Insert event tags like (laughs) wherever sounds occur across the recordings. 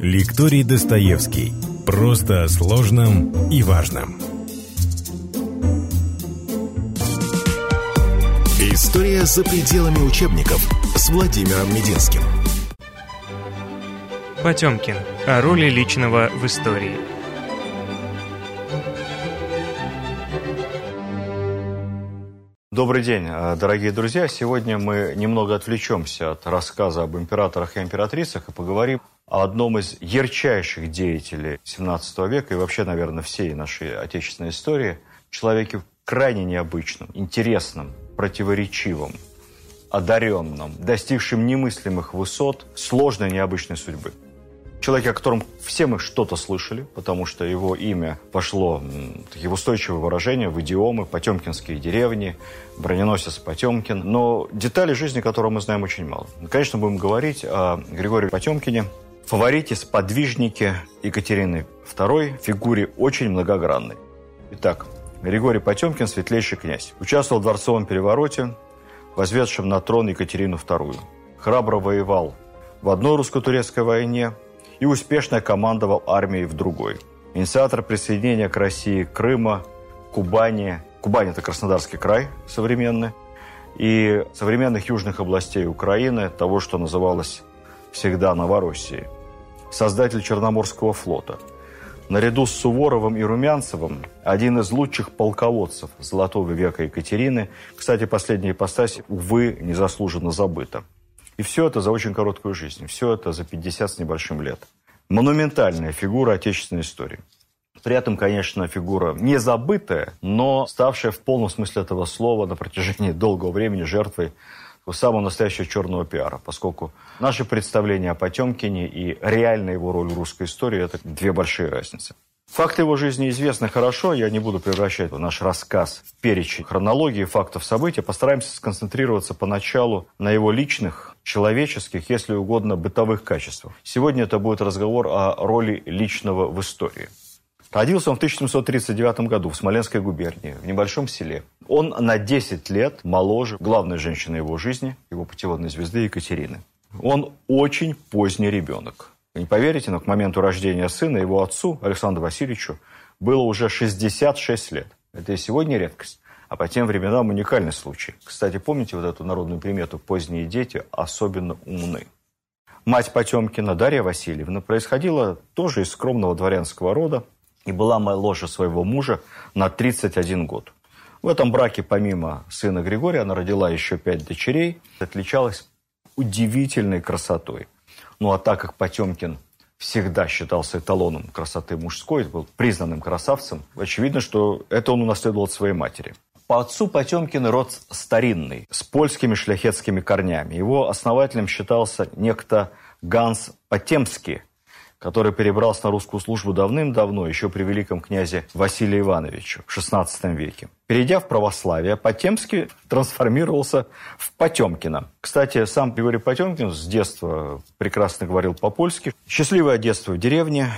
Лекторий Достоевский. Просто о сложном и важном. История за пределами учебников с Владимиром Мединским. Потемкин. О роли личного в истории. Добрый день, э, дорогие друзья. Сегодня мы немного отвлечемся от рассказа об императорах и императрицах и поговорим о одном из ярчайших деятелей XVII века и вообще, наверное, всей нашей отечественной истории, человеке крайне необычном, интересном, противоречивом, одаренном, достигшем немыслимых высот, сложной необычной судьбы – Человек, о котором все мы что-то слышали, потому что его имя пошло в устойчивое выражение в идиомы, потемкинские деревни, броненосец Потемкин. Но детали жизни которого мы знаем очень мало. Конечно, будем говорить о Григории Потемкине, фаворите, сподвижнике Екатерины II, фигуре очень многогранной. Итак, Григорий Потемкин – светлейший князь. Участвовал в дворцовом перевороте, возведшем на трон Екатерину II. Храбро воевал в одной русско-турецкой войне – и успешно командовал армией в другой. Инициатор присоединения к России Крыма, Кубани. Кубань – это Краснодарский край современный. И современных южных областей Украины, того, что называлось всегда Новороссией. Создатель Черноморского флота. Наряду с Суворовым и Румянцевым один из лучших полководцев Золотого века Екатерины. Кстати, последняя ипостась, увы, незаслуженно забыта. И все это за очень короткую жизнь. Все это за 50 с небольшим лет. Монументальная фигура отечественной истории. При этом, конечно, фигура не забытая, но ставшая в полном смысле этого слова на протяжении долгого времени жертвой самого настоящего черного пиара, поскольку наши представления о Потемкине и реальная его роль в русской истории – это две большие разницы. Факты его жизни известны хорошо, я не буду превращать наш рассказ в перечень хронологии фактов событий, постараемся сконцентрироваться поначалу на его личных, человеческих, если угодно, бытовых качествах. Сегодня это будет разговор о роли личного в истории. Родился он в 1739 году в Смоленской губернии, в небольшом селе. Он на 10 лет моложе главной женщины его жизни, его путеводной звезды Екатерины. Он очень поздний ребенок. Не поверите, но к моменту рождения сына его отцу, Александру Васильевичу, было уже 66 лет. Это и сегодня редкость. А по тем временам уникальный случай. Кстати, помните вот эту народную примету «поздние дети особенно умны»? Мать Потемкина, Дарья Васильевна, происходила тоже из скромного дворянского рода и была моложе своего мужа на 31 год. В этом браке, помимо сына Григория, она родила еще пять дочерей, отличалась удивительной красотой – ну а так как Потемкин всегда считался эталоном красоты мужской, был признанным красавцем, очевидно, что это он унаследовал от своей матери. По отцу Потемкин род старинный, с польскими шляхетскими корнями. Его основателем считался некто Ганс Потемский, который перебрался на русскую службу давным-давно, еще при великом князе Василии Ивановичу в XVI веке. Перейдя в православие, Потемский трансформировался в Потемкина. Кстати, сам Григорий Потемкин с детства прекрасно говорил по-польски. Счастливое детство в деревне,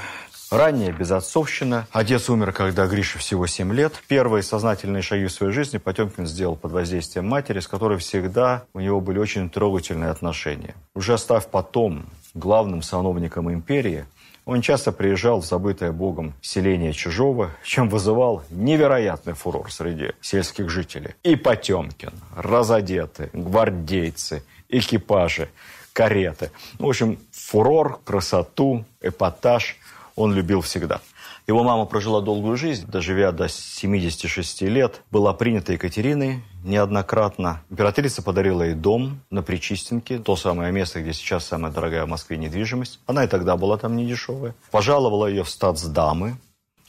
Ранняя безотцовщина. Отец умер, когда Грише всего 7 лет. Первые сознательные шаги в своей жизни Потемкин сделал под воздействием матери, с которой всегда у него были очень трогательные отношения. Уже став потом главным сановником империи, он часто приезжал в забытое богом селение Чижово, чем вызывал невероятный фурор среди сельских жителей. И Потемкин, разодеты, гвардейцы, экипажи, кареты. В общем, фурор, красоту, эпатаж он любил всегда. Его мама прожила долгую жизнь, доживя до 76 лет, была принята Екатериной неоднократно. Императрица подарила ей дом на Причистенке, то самое место, где сейчас самая дорогая в Москве недвижимость. Она и тогда была там недешевая. Пожаловала ее в статсдамы,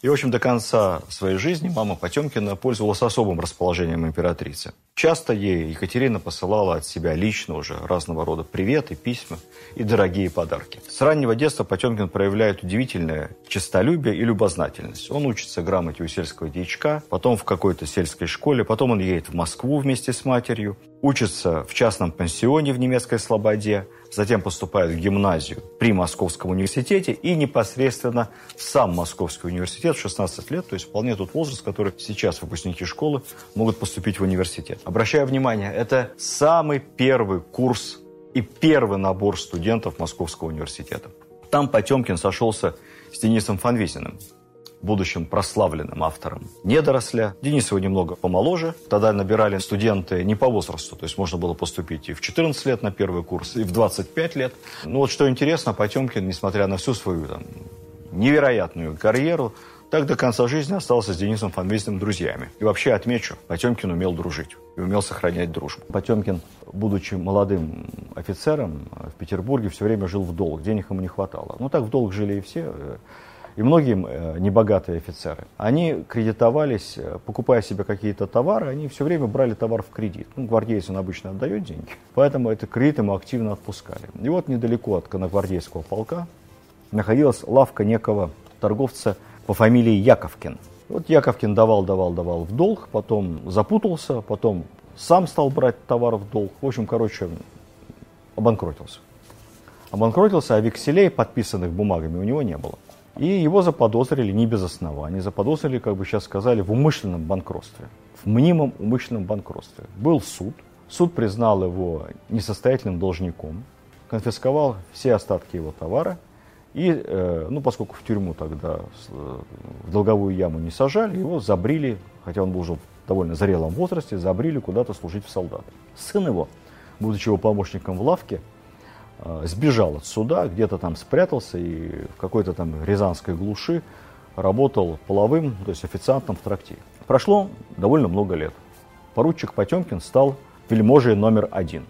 и, в общем, до конца своей жизни мама Потемкина пользовалась особым расположением императрицы. Часто ей Екатерина посылала от себя лично уже разного рода приветы, письма и дорогие подарки. С раннего детства Потемкин проявляет удивительное честолюбие и любознательность. Он учится грамоте у сельского дьячка, потом в какой-то сельской школе, потом он едет в Москву вместе с матерью, учится в частном пансионе в немецкой Слободе, затем поступает в гимназию при Московском университете и непосредственно в сам Московский университет в 16 лет, то есть вполне тот возраст, который сейчас выпускники школы могут поступить в университет. Обращаю внимание, это самый первый курс и первый набор студентов Московского университета. Там Потемкин сошелся с Денисом Фанвизиным, будущим прославленным автором «Недоросля». Денис его немного помоложе. Тогда набирали студенты не по возрасту, то есть можно было поступить и в 14 лет на первый курс, и в 25 лет. Ну вот что интересно, Потемкин, несмотря на всю свою там, невероятную карьеру, так до конца жизни остался с Денисом Фанвизиным друзьями. И вообще отмечу, Потемкин умел дружить и умел сохранять дружбу. Потемкин, будучи молодым офицером в Петербурге, все время жил в долг, денег ему не хватало. Ну так в долг жили и все, и многие э, небогатые офицеры. Они кредитовались, э, покупая себе какие-то товары, они все время брали товар в кредит. Ну, гвардейец он обычно отдает деньги, поэтому этот кредит ему активно отпускали. И вот недалеко от коногвардейского полка находилась лавка некого торговца по фамилии Яковкин. Вот Яковкин давал, давал, давал в долг, потом запутался, потом сам стал брать товар в долг. В общем, короче, обанкротился. Обанкротился, а векселей, подписанных бумагами, у него не было. И его заподозрили не без оснований. Заподозрили, как бы сейчас сказали, в умышленном банкротстве. В мнимом умышленном банкротстве. Был суд. Суд признал его несостоятельным должником, конфисковал все остатки его товара – и, э, ну, поскольку в тюрьму тогда э, в долговую яму не сажали, его забрили, хотя он был уже в довольно зрелом возрасте, забрили куда-то служить в солдаты. Сын его, будучи его помощником в лавке, сбежал от суда, где-то там спрятался и в какой-то там рязанской глуши работал половым, то есть официантом в трактире. Прошло довольно много лет. Поручик Потемкин стал вельможей номер один.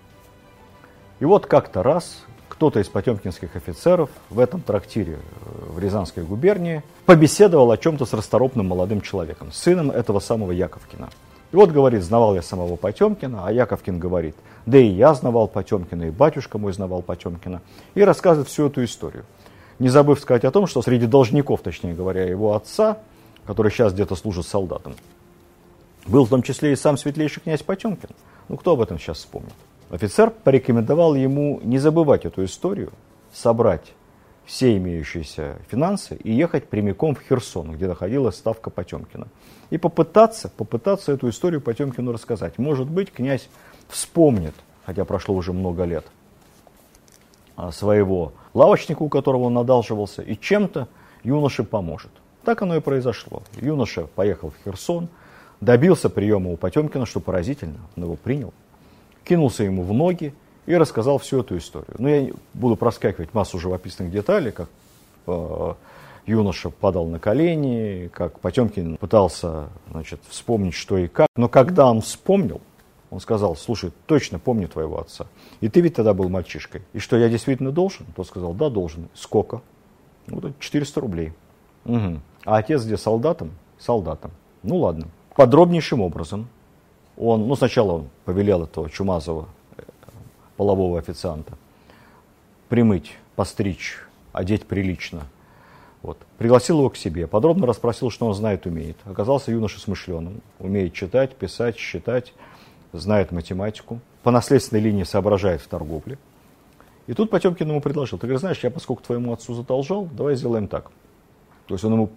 И вот как-то раз кто-то из потемкинских офицеров в этом трактире э, в Рязанской губернии побеседовал о чем-то с расторопным молодым человеком, сыном этого самого Яковкина. И вот говорит, знавал я самого Потемкина, а Яковкин говорит, да и я знавал Потемкина, и батюшка мой знавал Потемкина. И рассказывает всю эту историю. Не забыв сказать о том, что среди должников, точнее говоря, его отца, который сейчас где-то служит солдатом, был в том числе и сам светлейший князь Потемкин. Ну, кто об этом сейчас вспомнит? Офицер порекомендовал ему не забывать эту историю, собрать все имеющиеся финансы и ехать прямиком в Херсон, где находилась ставка Потемкина. И попытаться, попытаться эту историю Потемкину рассказать. Может быть, князь вспомнит, хотя прошло уже много лет, а, своего лавочника, у которого он надалживался, и чем-то юноше поможет. Так оно и произошло. Юноша поехал в Херсон, добился приема у Потемкина, что поразительно, он его принял кинулся ему в ноги и рассказал всю эту историю. Но я буду проскакивать массу живописных деталей, как э, юноша падал на колени, как Потемкин пытался значит, вспомнить, что и как. Но когда он вспомнил, он сказал, слушай, точно помню твоего отца. И ты ведь тогда был мальчишкой. И что, я действительно должен? Тот сказал, да, должен. Сколько? Ну, 400 рублей. Угу. А отец где солдатом? Солдатом. Ну ладно. Подробнейшим образом он, ну сначала он повелел этого чумазого э, полового официанта примыть, постричь, одеть прилично. Вот. Пригласил его к себе, подробно расспросил, что он знает, умеет. Оказался юноша смышленым, умеет читать, писать, считать, знает математику, по наследственной линии соображает в торговле. И тут Потемкин ему предложил, ты говоришь, знаешь, я поскольку твоему отцу задолжал, давай сделаем так. То есть он ему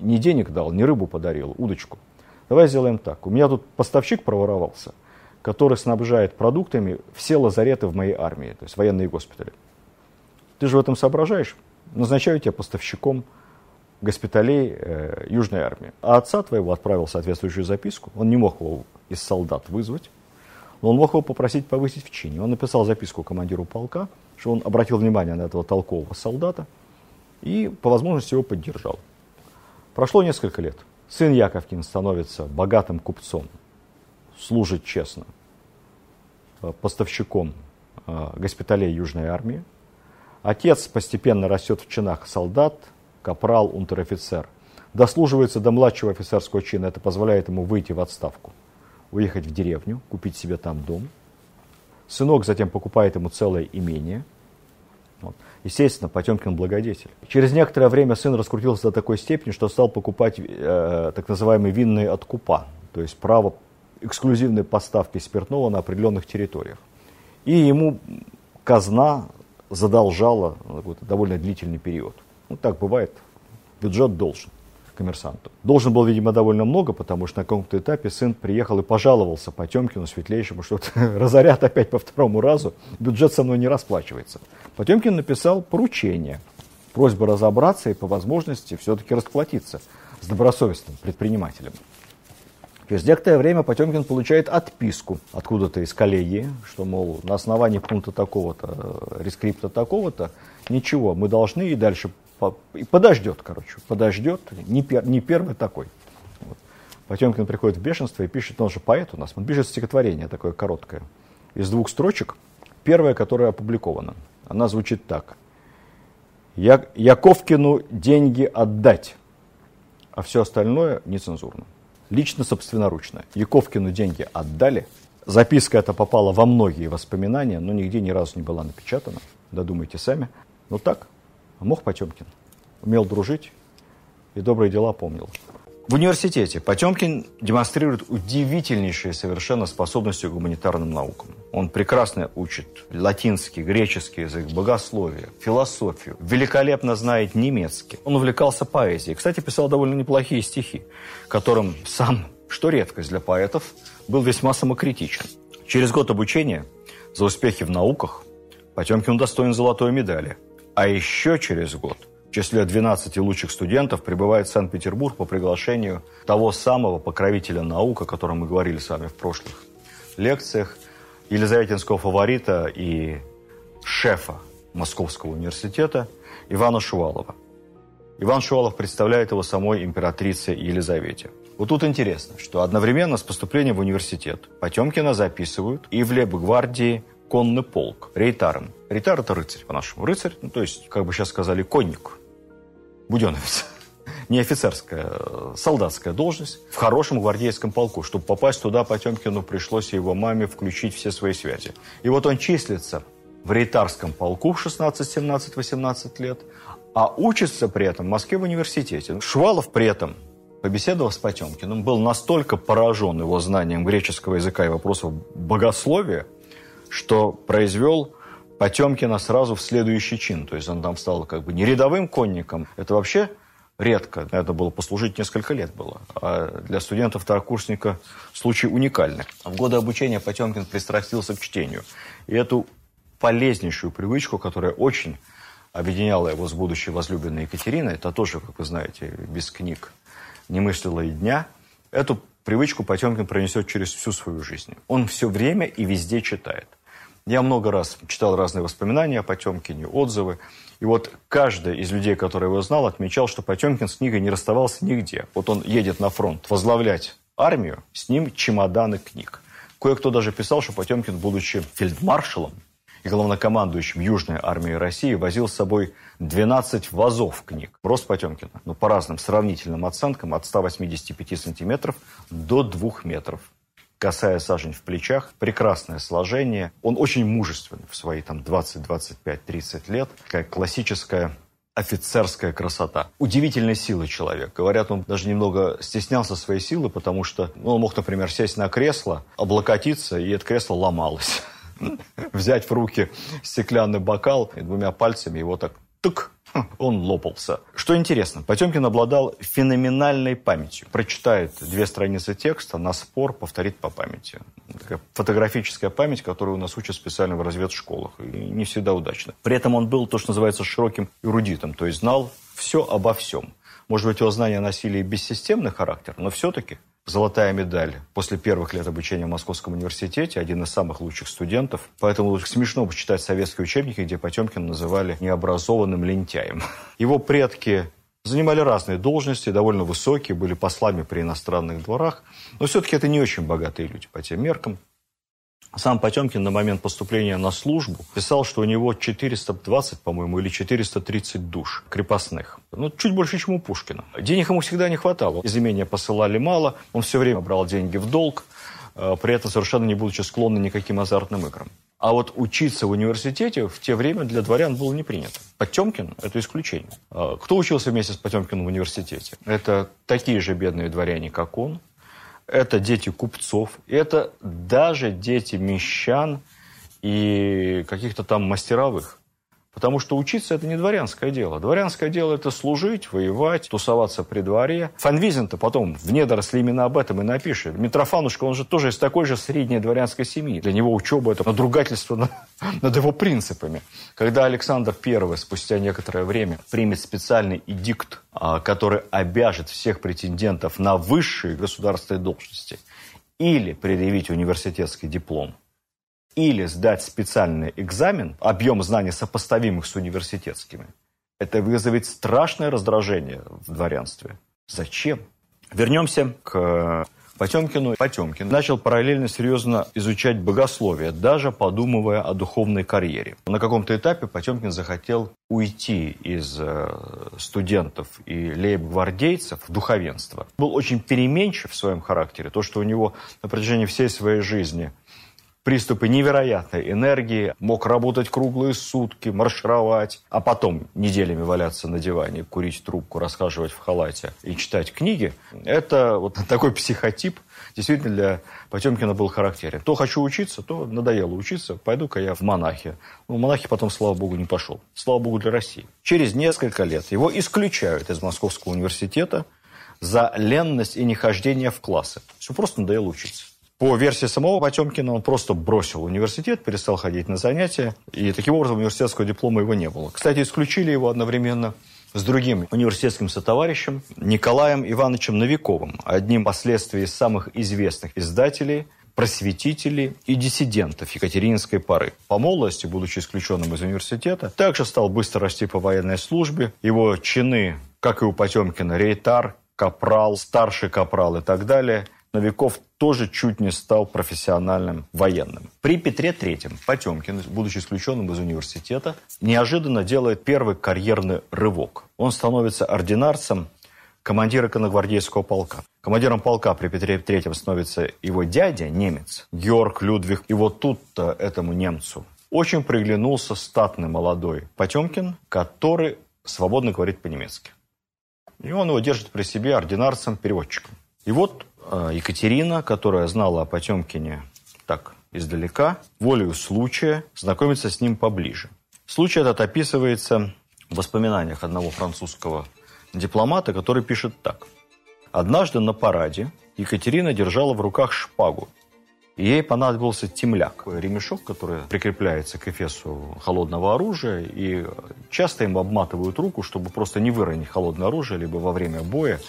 не денег дал, не рыбу подарил, удочку – Давай сделаем так. У меня тут поставщик проворовался, который снабжает продуктами все лазареты в моей армии, то есть военные госпитали. Ты же в этом соображаешь? Назначаю тебя поставщиком госпиталей э, Южной армии. А отца твоего отправил соответствующую записку. Он не мог его из солдат вызвать, но он мог его попросить повысить в чине. Он написал записку командиру полка, что он обратил внимание на этого толкового солдата и по возможности его поддержал. Прошло несколько лет. Сын Яковкин становится богатым купцом, служит честно, э, поставщиком э, госпиталей Южной армии. Отец постепенно растет в чинах солдат, капрал, унтер-офицер. Дослуживается до младшего офицерского чина. Это позволяет ему выйти в отставку, уехать в деревню, купить себе там дом. Сынок затем покупает ему целое имение – вот. Естественно, Потемкин благодетель. Через некоторое время сын раскрутился до такой степени, что стал покупать э, так называемые винные откупа, то есть право эксклюзивной поставки спиртного на определенных территориях. И ему казна задолжала довольно длительный период. Ну, так бывает, бюджет должен коммерсанту. Должен был, видимо, довольно много, потому что на каком-то этапе сын приехал и пожаловался Потемкину Светлейшему, что (laughs) разорят опять по второму разу, бюджет со мной не расплачивается. Потемкин написал поручение Просьба разобраться и по возможности все-таки расплатиться с добросовестным предпринимателем. Через некоторое время Потемкин получает отписку откуда-то из коллегии, что, мол, на основании пункта такого-то, рескрипта такого-то, ничего, мы должны и дальше и подождет, короче, подождет, не, пер, не первый такой. Вот. Потемкин приходит в бешенство и пишет, он же поэт у нас, он пишет стихотворение такое короткое, из двух строчек, первое, которое опубликовано. Она звучит так. Я, Яковкину деньги отдать, а все остальное нецензурно. Лично, собственноручно. Яковкину деньги отдали. Записка эта попала во многие воспоминания, но нигде ни разу не была напечатана. Додумайте сами. Но так, мог Потемкин. Умел дружить и добрые дела помнил. В университете Потемкин демонстрирует удивительнейшие совершенно способности к гуманитарным наукам. Он прекрасно учит латинский, греческий язык, богословие, философию. Великолепно знает немецкий. Он увлекался поэзией. Кстати, писал довольно неплохие стихи, которым сам, что редкость для поэтов, был весьма самокритичен. Через год обучения за успехи в науках Потемкин удостоен золотой медали. А еще через год в числе 12 лучших студентов прибывает в Санкт-Петербург по приглашению того самого покровителя наук, о котором мы говорили с вами в прошлых лекциях, елизаветинского фаворита и шефа Московского университета Ивана Шувалова. Иван Шувалов представляет его самой императрице Елизавете. Вот тут интересно, что одновременно с поступлением в университет Потемкина записывают и в лейб-гвардии конный полк, рейтаром. Рейтар – это рыцарь по-нашему. Рыцарь, ну, то есть, как бы сейчас сказали, конник буденовец. Не офицерская, солдатская должность в хорошем гвардейском полку. Чтобы попасть туда, Потемкину пришлось его маме включить все свои связи. И вот он числится в рейтарском полку в 16, 17, 18 лет, а учится при этом в Москве в университете. Швалов при этом, побеседовав с Потемкиным, был настолько поражен его знанием греческого языка и вопросов богословия, что произвел Потемкина сразу в следующий чин. То есть он там стал как бы не рядовым конником. Это вообще редко. Это было послужить несколько лет было. А для студента-второкурсника случай уникальный. В годы обучения Потемкин пристрастился к чтению. И эту полезнейшую привычку, которая очень объединяла его с будущей возлюбленной Екатериной, это тоже, как вы знаете, без книг не мыслила и дня, эту привычку Потемкин пронесет через всю свою жизнь. Он все время и везде читает. Я много раз читал разные воспоминания о Потемкине, отзывы. И вот каждый из людей, который его знал, отмечал, что Потемкин с книгой не расставался нигде. Вот он едет на фронт возглавлять армию, с ним чемоданы книг. Кое-кто даже писал, что Потемкин, будучи фельдмаршалом и главнокомандующим Южной армии России, возил с собой 12 вазов книг. Рост Потемкина, ну, по разным сравнительным оценкам, от 185 сантиметров до 2 метров косая сажень в плечах, прекрасное сложение. Он очень мужественный в свои там 20, 25, 30 лет. Такая классическая офицерская красота. Удивительной силы человек. Говорят, он даже немного стеснялся своей силы, потому что ну, он мог, например, сесть на кресло, облокотиться, и это кресло ломалось. (laughs) Взять в руки стеклянный бокал и двумя пальцами его так тук он лопался. Что интересно, Потемкин обладал феноменальной памятью. Прочитает две страницы текста, на спор повторит по памяти. Такая фотографическая память, которую у нас учат специально в разведшколах. И не всегда удачно. При этом он был то, что называется широким эрудитом, то есть знал все обо всем. Может быть, его знания носили бессистемный характер, но все-таки золотая медаль после первых лет обучения в Московском университете, один из самых лучших студентов. Поэтому смешно почитать советские учебники, где Потемкин называли необразованным лентяем. (laughs) Его предки занимали разные должности, довольно высокие, были послами при иностранных дворах, но все-таки это не очень богатые люди по тем меркам. Сам Потемкин на момент поступления на службу писал, что у него 420, по-моему, или 430 душ крепостных. Ну, чуть больше, чем у Пушкина. Денег ему всегда не хватало. Из имения посылали мало, он все время брал деньги в долг, э, при этом совершенно не будучи склонным никаким азартным играм. А вот учиться в университете в те время для дворян было не принято. Потемкин – это исключение. Э, кто учился вместе с Потемкиным в университете? Это такие же бедные дворяне, как он, это дети купцов, это даже дети мещан и каких-то там мастеровых. Потому что учиться – это не дворянское дело. Дворянское дело – это служить, воевать, тусоваться при дворе. Фанвизин-то потом в недоросли именно об этом и напишет. Митрофанушка, он же тоже из такой же средней дворянской семьи. Для него учеба – это надругательство над, (laughs) над его принципами. Когда Александр I спустя некоторое время примет специальный эдикт, а, который обяжет всех претендентов на высшие государственные должности или предъявить университетский диплом, или сдать специальный экзамен, объем знаний сопоставимых с университетскими, это вызовет страшное раздражение в дворянстве. Зачем? Вернемся к Потемкину. Потемкин начал параллельно серьезно изучать богословие, даже подумывая о духовной карьере. На каком-то этапе Потемкин захотел уйти из э, студентов и лейб-гвардейцев в духовенство. Был очень переменчив в своем характере. То, что у него на протяжении всей своей жизни приступы невероятной энергии, мог работать круглые сутки, маршировать, а потом неделями валяться на диване, курить трубку, расхаживать в халате и читать книги. Это вот (laughs) такой психотип действительно для Потемкина был характерен. То хочу учиться, то надоело учиться, пойду-ка я в монахи. Ну, монахи потом, слава богу, не пошел. Слава богу для России. Через несколько лет его исключают из Московского университета за ленность и нехождение в классы. Все просто надоело учиться. По версии самого Потемкина, он просто бросил университет, перестал ходить на занятия, и таким образом университетского диплома его не было. Кстати, исключили его одновременно с другим университетским сотоварищем Николаем Ивановичем Новиковым, одним последствий из самых известных издателей просветителей и диссидентов Екатерининской поры. По молодости, будучи исключенным из университета, также стал быстро расти по военной службе. Его чины, как и у Потемкина, рейтар, капрал, старший капрал и так далее – Новиков тоже чуть не стал профессиональным военным. При Петре III Потемкин, будучи исключенным из университета, неожиданно делает первый карьерный рывок. Он становится ординарцем командира конногвардейского полка. Командиром полка при Петре III становится его дядя, немец, Георг Людвиг. И вот тут-то этому немцу очень приглянулся статный молодой Потемкин, который свободно говорит по-немецки. И он его держит при себе ординарцем-переводчиком. И вот Екатерина, которая знала о Потемкине так издалека, волею случая знакомится с ним поближе. Случай этот описывается в воспоминаниях одного французского дипломата, который пишет так. Однажды на параде Екатерина держала в руках шпагу, и ей понадобился темляк, ремешок, который прикрепляется к эфесу холодного оружия, и часто им обматывают руку, чтобы просто не выронить холодное оружие, либо во время боя,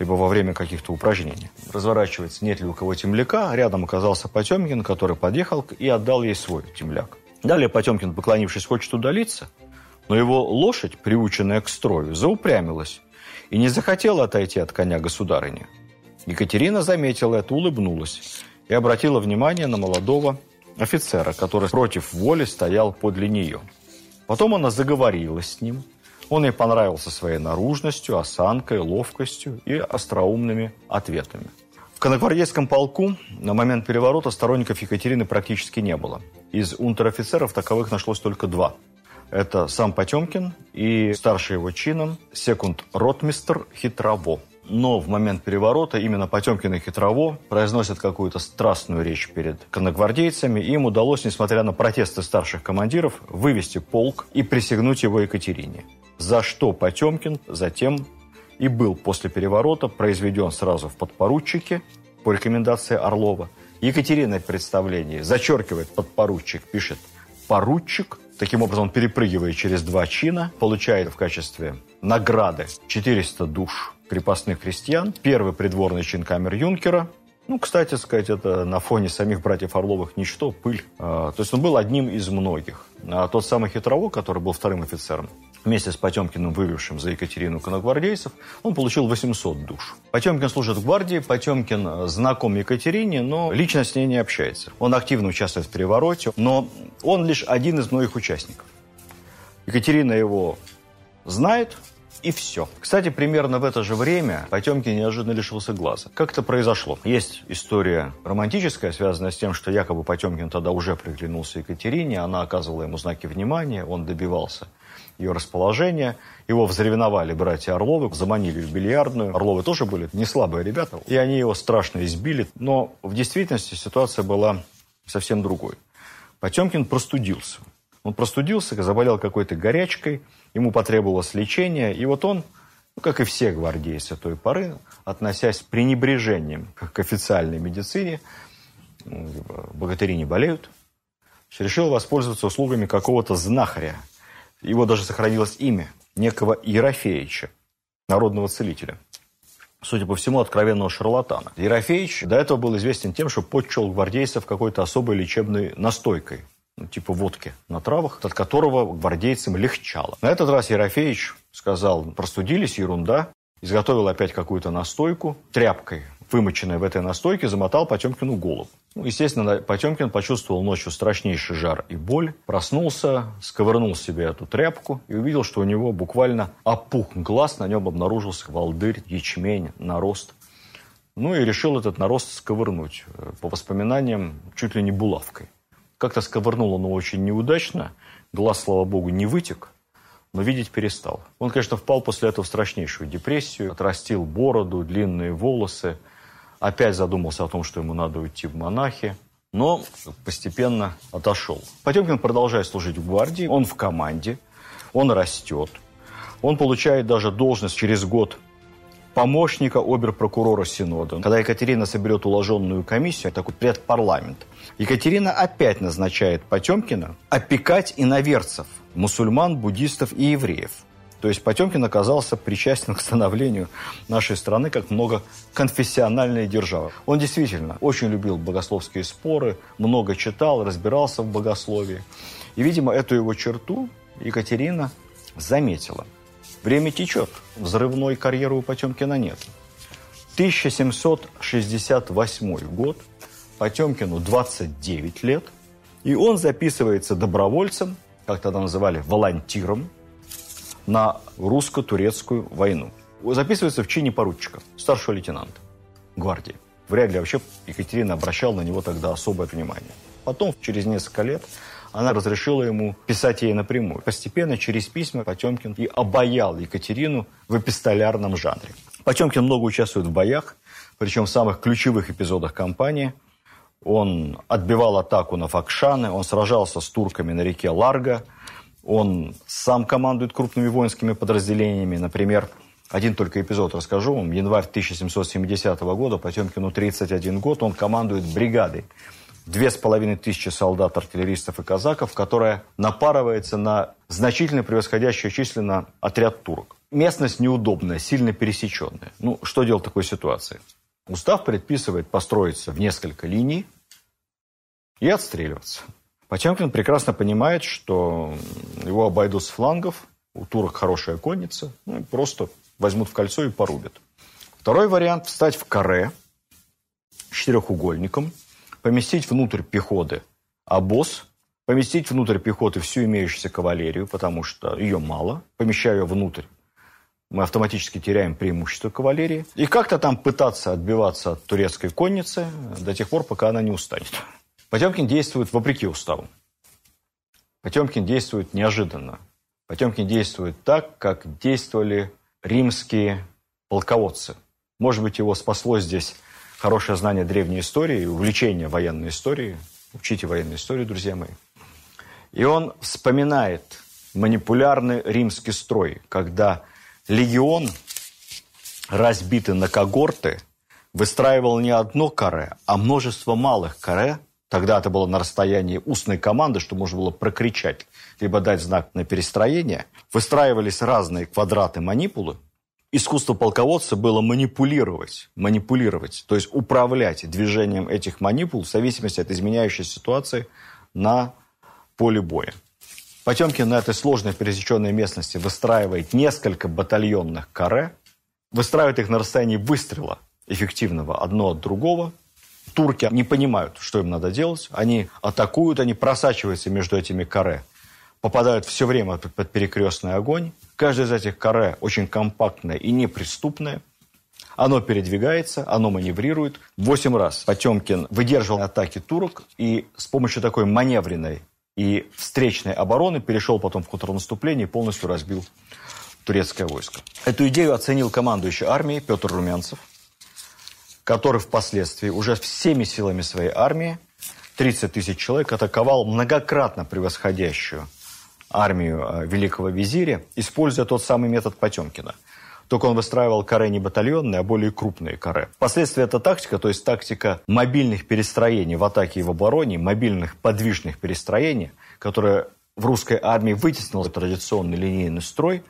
либо во время каких-то упражнений. Разворачивается, нет ли у кого темляка. Рядом оказался Потемкин, который подъехал и отдал ей свой темляк. Далее Потемкин, поклонившись, хочет удалиться, но его лошадь, приученная к строю, заупрямилась и не захотела отойти от коня государыни. Екатерина заметила это, улыбнулась и обратила внимание на молодого офицера, который против воли стоял подле нее. Потом она заговорила с ним – он ей понравился своей наружностью, осанкой, ловкостью и остроумными ответами. В конногвардейском полку на момент переворота сторонников Екатерины практически не было. Из унтер-офицеров таковых нашлось только два. Это сам Потемкин и старший его чином секунд-ротмистр Хитрово. Но в момент переворота именно Потемкин и Хитрово произносят какую-то страстную речь перед конногвардейцами, и им удалось, несмотря на протесты старших командиров, вывести полк и присягнуть его Екатерине за что Потемкин затем и был после переворота произведен сразу в подпоручике по рекомендации Орлова. Екатерина в представлении зачеркивает подпоручик, пишет поручик. Таким образом, он перепрыгивает через два чина, получает в качестве награды 400 душ крепостных крестьян, первый придворный чин камер юнкера. Ну, кстати сказать, это на фоне самих братьев Орловых ничто, пыль. А, то есть он был одним из многих. А тот самый Хитрово, который был вторым офицером, вместе с Потемкиным, вывевшим за Екатерину коногвардейцев, он получил 800 душ. Потемкин служит в гвардии, Потемкин знаком Екатерине, но лично с ней не общается. Он активно участвует в перевороте, но он лишь один из многих участников. Екатерина его знает, и все. Кстати, примерно в это же время Потемкин неожиданно лишился глаза. Как это произошло? Есть история романтическая, связанная с тем, что якобы Потемкин тогда уже приглянулся Екатерине, она оказывала ему знаки внимания, он добивался ее расположения. Его взревновали братья Орловы, заманили в бильярдную. Орловы тоже были не слабые ребята, и они его страшно избили. Но в действительности ситуация была совсем другой. Потемкин простудился. Он простудился, заболел какой-то горячкой, ему потребовалось лечение, и вот он, ну, как и все гвардейцы той поры, относясь с пренебрежением к официальной медицине, богатыри не болеют, решил воспользоваться услугами какого-то знахаря. Его даже сохранилось имя, некого Ерофеича, народного целителя. Судя по всему, откровенного шарлатана. Ерофеич до этого был известен тем, что подчел гвардейцев какой-то особой лечебной настойкой, ну, типа водки на травах, от которого гвардейцам легчало. На этот раз Ерофеич сказал, простудились, ерунда, изготовил опять какую-то настойку тряпкой, вымоченной в этой настойке, замотал Потемкину голову. Ну, естественно, Потемкин почувствовал ночью страшнейший жар и боль, проснулся, сковырнул себе эту тряпку и увидел, что у него буквально опух глаз, на нем обнаружился волдырь, ячмень, нарост. Ну и решил этот нарост сковырнуть. По воспоминаниям, чуть ли не булавкой. Как-то сковырнул он его очень неудачно, глаз, слава богу, не вытек, но видеть перестал. Он, конечно, впал после этого в страшнейшую депрессию, отрастил бороду, длинные волосы, опять задумался о том, что ему надо уйти в монахи, но постепенно отошел. Потемкин продолжает служить в гвардии, он в команде, он растет, он получает даже должность через год помощника оберпрокурора Синода. Когда Екатерина соберет уложенную комиссию, такой предпарламент, Екатерина опять назначает Потемкина опекать иноверцев, мусульман, буддистов и евреев – то есть Потемкин оказался причастен к становлению нашей страны как многоконфессиональной державы. Он действительно очень любил богословские споры, много читал, разбирался в богословии. И, видимо, эту его черту Екатерина заметила. Время течет, взрывной карьеры у Потемкина нет. 1768 год, Потемкину 29 лет, и он записывается добровольцем, как тогда называли, волонтиром, на русско-турецкую войну. Записывается в чине поручика, старшего лейтенанта гвардии. Вряд ли вообще Екатерина обращала на него тогда особое внимание. Потом, через несколько лет, она разрешила ему писать ей напрямую. Постепенно, через письма, Потемкин и обаял Екатерину в эпистолярном жанре. Потемкин много участвует в боях, причем в самых ключевых эпизодах кампании. Он отбивал атаку на Факшаны, он сражался с турками на реке Ларго – он сам командует крупными воинскими подразделениями. Например, один только эпизод расскажу вам. Январь 1770 года, Потемкину 31 год, он командует бригадой. Две с половиной тысячи солдат, артиллеристов и казаков, которая напарывается на значительно превосходящий численно отряд турок. Местность неудобная, сильно пересеченная. Ну, что делать в такой ситуации? Устав предписывает построиться в несколько линий и отстреливаться. Потемкин прекрасно понимает, что его обойдут с флангов, у турок хорошая конница, ну, просто возьмут в кольцо и порубят. Второй вариант – встать в каре четырехугольником, поместить внутрь пехоты обоз, поместить внутрь пехоты всю имеющуюся кавалерию, потому что ее мало, помещая ее внутрь, мы автоматически теряем преимущество кавалерии, и как-то там пытаться отбиваться от турецкой конницы до тех пор, пока она не устанет. Потемкин действует вопреки уставу. Потемкин действует неожиданно. Потемкин действует так, как действовали римские полководцы. Может быть, его спасло здесь хорошее знание древней истории, увлечение военной историей. Учите военную историю, друзья мои. И он вспоминает манипулярный римский строй, когда легион, разбитый на когорты, выстраивал не одно каре, а множество малых каре, Тогда это было на расстоянии устной команды, что можно было прокричать, либо дать знак на перестроение. Выстраивались разные квадраты манипулы. Искусство полководца было манипулировать, манипулировать, то есть управлять движением этих манипул в зависимости от изменяющейся ситуации на поле боя. Потемкин на этой сложной пересеченной местности выстраивает несколько батальонных каре, выстраивает их на расстоянии выстрела эффективного одно от другого, турки не понимают, что им надо делать. Они атакуют, они просачиваются между этими каре, попадают все время под перекрестный огонь. Каждое из этих каре очень компактное и неприступное. Оно передвигается, оно маневрирует. Восемь раз Потемкин выдерживал атаки турок и с помощью такой маневренной и встречной обороны перешел потом в контрнаступление и полностью разбил турецкое войско. Эту идею оценил командующий армией Петр Румянцев который впоследствии уже всеми силами своей армии 30 тысяч человек, атаковал многократно превосходящую армию э, великого визиря, используя тот самый метод Потемкина. Только он выстраивал каре не батальонные, а более крупные каре. Впоследствии эта тактика, то есть тактика мобильных перестроений в атаке и в обороне, мобильных подвижных перестроений, которая в русской армии вытеснила традиционный линейный строй,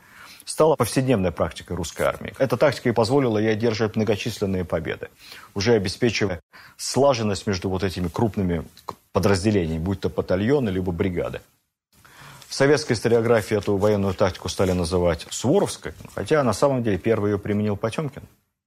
стала повседневной практикой русской армии. Эта тактика и позволила ей одерживать многочисленные победы, уже обеспечивая слаженность между вот этими крупными подразделениями, будь то батальоны, либо бригады. В советской историографии эту военную тактику стали называть Суворовской, хотя на самом деле первый ее применил Потемкин.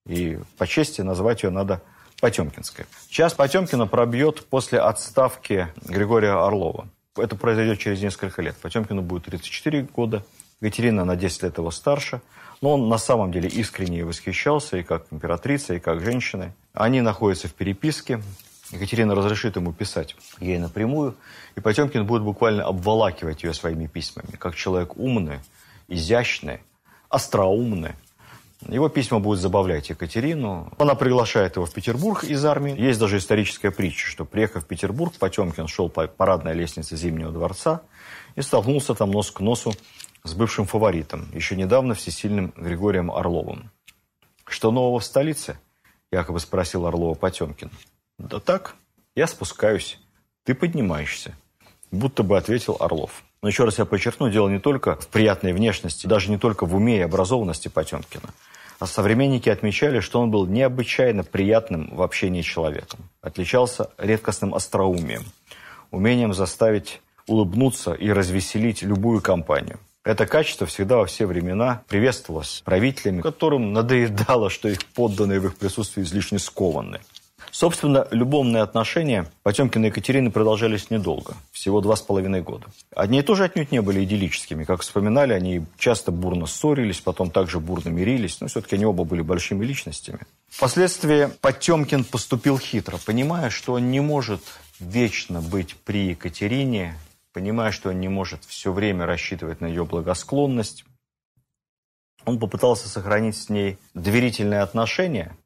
И по чести назвать ее надо Потемкинской. Час Потемкина пробьет после отставки Григория Орлова. Это произойдет через несколько лет. Потемкину будет 34 года, Екатерина на 10 лет его старше. Но он на самом деле искренне восхищался и как императрица, и как женщина. Они находятся в переписке. Екатерина разрешит ему писать ей напрямую, и Потемкин будет буквально обволакивать ее своими письмами, как человек умный, изящный, остроумный. Его письма будут забавлять Екатерину. Она приглашает его в Петербург из армии. Есть даже историческая притча, что, приехав в Петербург, Потемкин шел по парадной лестнице Зимнего дворца и столкнулся там нос к носу с бывшим фаворитом, еще недавно всесильным Григорием Орловым. «Что нового в столице?» – якобы спросил Орлова Потемкин. «Да так, я спускаюсь, ты поднимаешься», – будто бы ответил Орлов. Но еще раз я подчеркну, дело не только в приятной внешности, даже не только в уме и образованности Потемкина. А современники отмечали, что он был необычайно приятным в общении человеком. Отличался редкостным остроумием, умением заставить улыбнуться и развеселить любую компанию. Это качество всегда во все времена приветствовалось правителями, которым надоедало, что их подданные в их присутствии излишне скованы. Собственно, любовные отношения Потемкина и Екатерины продолжались недолго, всего два с половиной года. Одни тоже отнюдь не были идиллическими. Как вспоминали, они часто бурно ссорились, потом также бурно мирились, но все-таки они оба были большими личностями. Впоследствии Потемкин поступил хитро, понимая, что он не может вечно быть при Екатерине, понимая, что он не может все время рассчитывать на ее благосклонность. Он попытался сохранить с ней доверительные отношения,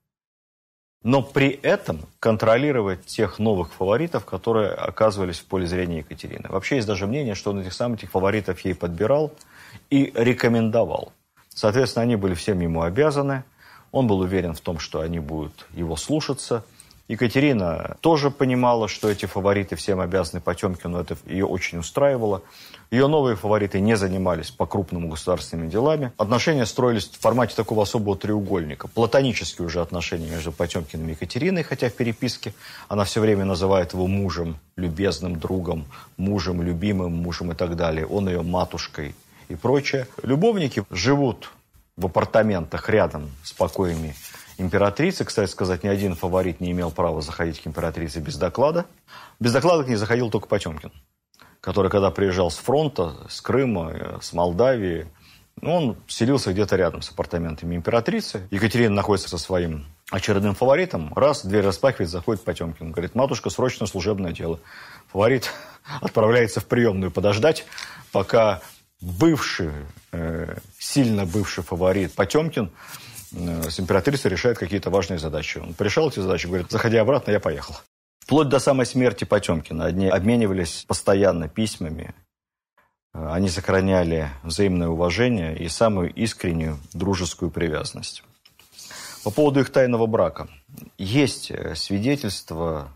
но при этом контролировать тех новых фаворитов, которые оказывались в поле зрения Екатерины. Вообще есть даже мнение, что он этих самых этих фаворитов ей подбирал и рекомендовал. Соответственно, они были всем ему обязаны. Он был уверен в том, что они будут его слушаться – Екатерина тоже понимала, что эти фавориты всем обязаны Потемкину, это ее очень устраивало. Ее новые фавориты не занимались по-крупному государственными делами. Отношения строились в формате такого особого треугольника. Платонические уже отношения между Потемкиным и Екатериной, хотя в переписке она все время называет его мужем, любезным другом, мужем, любимым мужем и так далее. Он ее матушкой и прочее. Любовники живут в апартаментах рядом с покоями императрицы. Кстати сказать, ни один фаворит не имел права заходить к императрице без доклада. Без доклада к ней заходил только Потемкин, который, когда приезжал с фронта, с Крыма, э, с Молдавии, ну, он селился где-то рядом с апартаментами императрицы. Екатерина находится со своим очередным фаворитом. Раз, дверь распахивает, заходит Потемкин. Говорит, матушка, срочно служебное дело. Фаворит (laughs) отправляется в приемную подождать, пока бывший, э, сильно бывший фаворит Потемкин с императрицей решает какие-то важные задачи. Он порешал эти задачи, говорит, заходи обратно, я поехал. Вплоть до самой смерти Потемкина. Одни обменивались постоянно письмами, э, они сохраняли взаимное уважение и самую искреннюю дружескую привязанность. По поводу их тайного брака. Есть э, свидетельства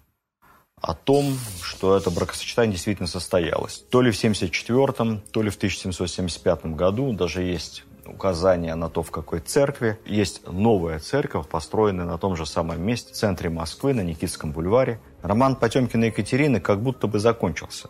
о том, что это бракосочетание действительно состоялось. То ли в 1974, то ли в 1775 году. Даже есть указания на то, в какой церкви. Есть новая церковь, построенная на том же самом месте, в центре Москвы, на Никитском бульваре. Роман Потемкина и Екатерины как будто бы закончился.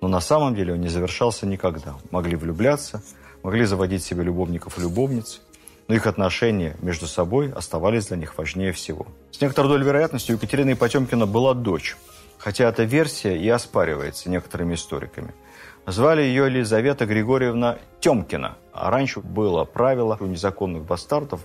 Но на самом деле он не завершался никогда. Могли влюбляться, могли заводить себе любовников и любовниц, но их отношения между собой оставались для них важнее всего. С некоторой долей вероятности у Екатерины Потемкина была дочь, хотя эта версия и оспаривается некоторыми историками. Звали ее Елизавета Григорьевна Темкина. А раньше было правило у незаконных бастардов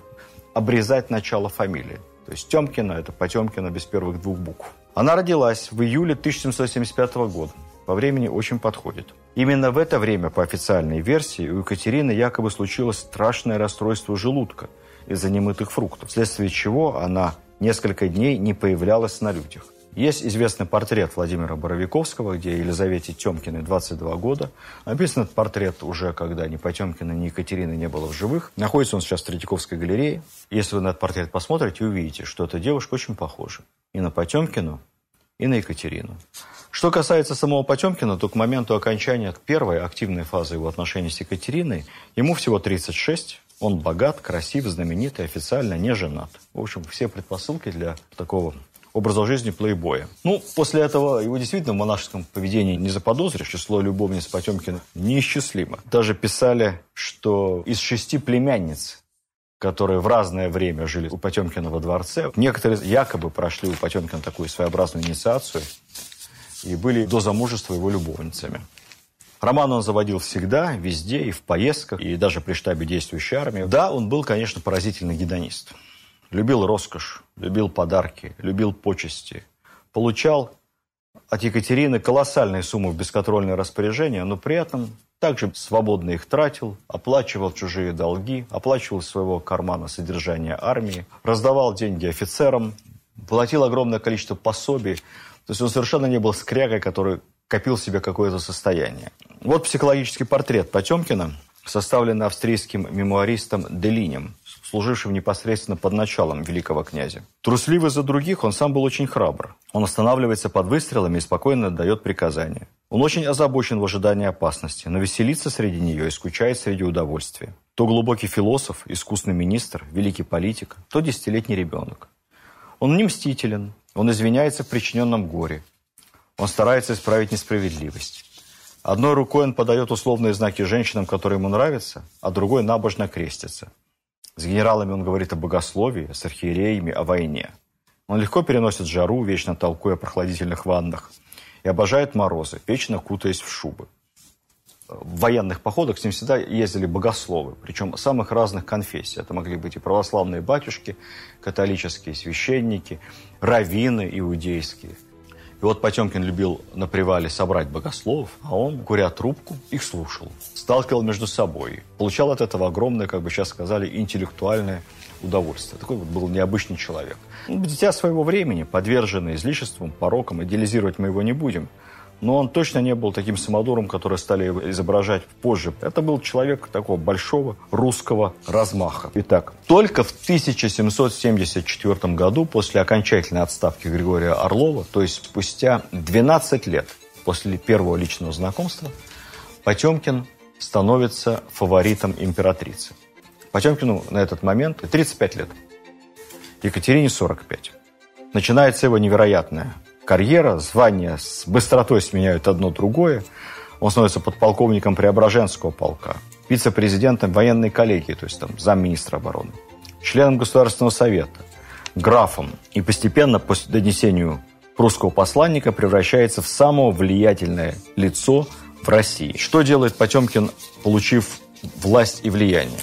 обрезать начало фамилии. То есть Темкина – это Потемкина без первых двух букв. Она родилась в июле 1775 года. По времени очень подходит. Именно в это время, по официальной версии, у Екатерины якобы случилось страшное расстройство желудка из-за немытых фруктов, вследствие чего она несколько дней не появлялась на людях. Есть известный портрет Владимира Боровиковского, где Елизавете Темкиной 22 года. Написан этот портрет уже, когда ни Потемкина, ни Екатерины не было в живых. Находится он сейчас в Третьяковской галерее. Если вы на этот портрет посмотрите, увидите, что эта девушка очень похожа и на Потемкину, и на Екатерину. Что касается самого Потемкина, то к моменту окончания первой активной фазы его отношений с Екатериной, ему всего 36, он богат, красив, знаменитый, официально не женат. В общем, все предпосылки для такого образа жизни плейбоя. Ну, после этого его действительно в монашеском поведении не заподозришь. Число любовниц Потемкина неисчислимо. Даже писали, что из шести племянниц, которые в разное время жили у Потемкина во дворце, некоторые якобы прошли у Потемкина такую своеобразную инициацию и были до замужества его любовницами. Роман он заводил всегда, везде, и в поездках, и даже при штабе действующей армии. Да, он был, конечно, поразительный гедонист. Любил роскошь, любил подарки, любил почести. Получал от Екатерины колоссальные суммы в бесконтрольное распоряжение, но при этом также свободно их тратил, оплачивал чужие долги, оплачивал своего кармана содержание армии, раздавал деньги офицерам, платил огромное количество пособий. То есть он совершенно не был скрягой, который копил себе какое-то состояние. Вот психологический портрет Потемкина, составленный австрийским мемуаристом Делинем служившим непосредственно под началом великого князя. Трусливый за других, он сам был очень храбр. Он останавливается под выстрелами и спокойно дает приказания. Он очень озабочен в ожидании опасности, но веселится среди нее и скучает среди удовольствия. То глубокий философ, искусный министр, великий политик, то десятилетний ребенок. Он не мстителен, он извиняется в причиненном горе. Он старается исправить несправедливость. Одной рукой он подает условные знаки женщинам, которые ему нравятся, а другой набожно крестится – с генералами он говорит о богословии, с архиереями о войне. Он легко переносит жару, вечно толкуя о прохладительных ваннах, и обожает морозы, вечно кутаясь в шубы. В военных походах с ним всегда ездили богословы, причем самых разных конфессий. Это могли быть и православные батюшки, католические священники, раввины иудейские – и вот Потемкин любил на привале собрать богословов, а он, куря трубку, их слушал. Сталкивал между собой. Получал от этого огромное, как бы сейчас сказали, интеллектуальное удовольствие. Такой вот был необычный человек. Дитя своего времени, подверженный излишествам, порокам, идеализировать мы его не будем – но он точно не был таким самодуром, который стали изображать позже. Это был человек такого большого русского размаха. Итак, только в 1774 году, после окончательной отставки Григория Орлова, то есть спустя 12 лет после первого личного знакомства, Потемкин становится фаворитом императрицы. Потемкину на этот момент 35 лет, Екатерине 45. Начинается его невероятная карьера, звания с быстротой сменяют одно другое. Он становится подполковником Преображенского полка, вице-президентом военной коллегии, то есть там замминистра обороны, членом Государственного совета, графом. И постепенно, после донесению прусского посланника, превращается в самого влиятельное лицо в России. Что делает Потемкин, получив власть и влияние?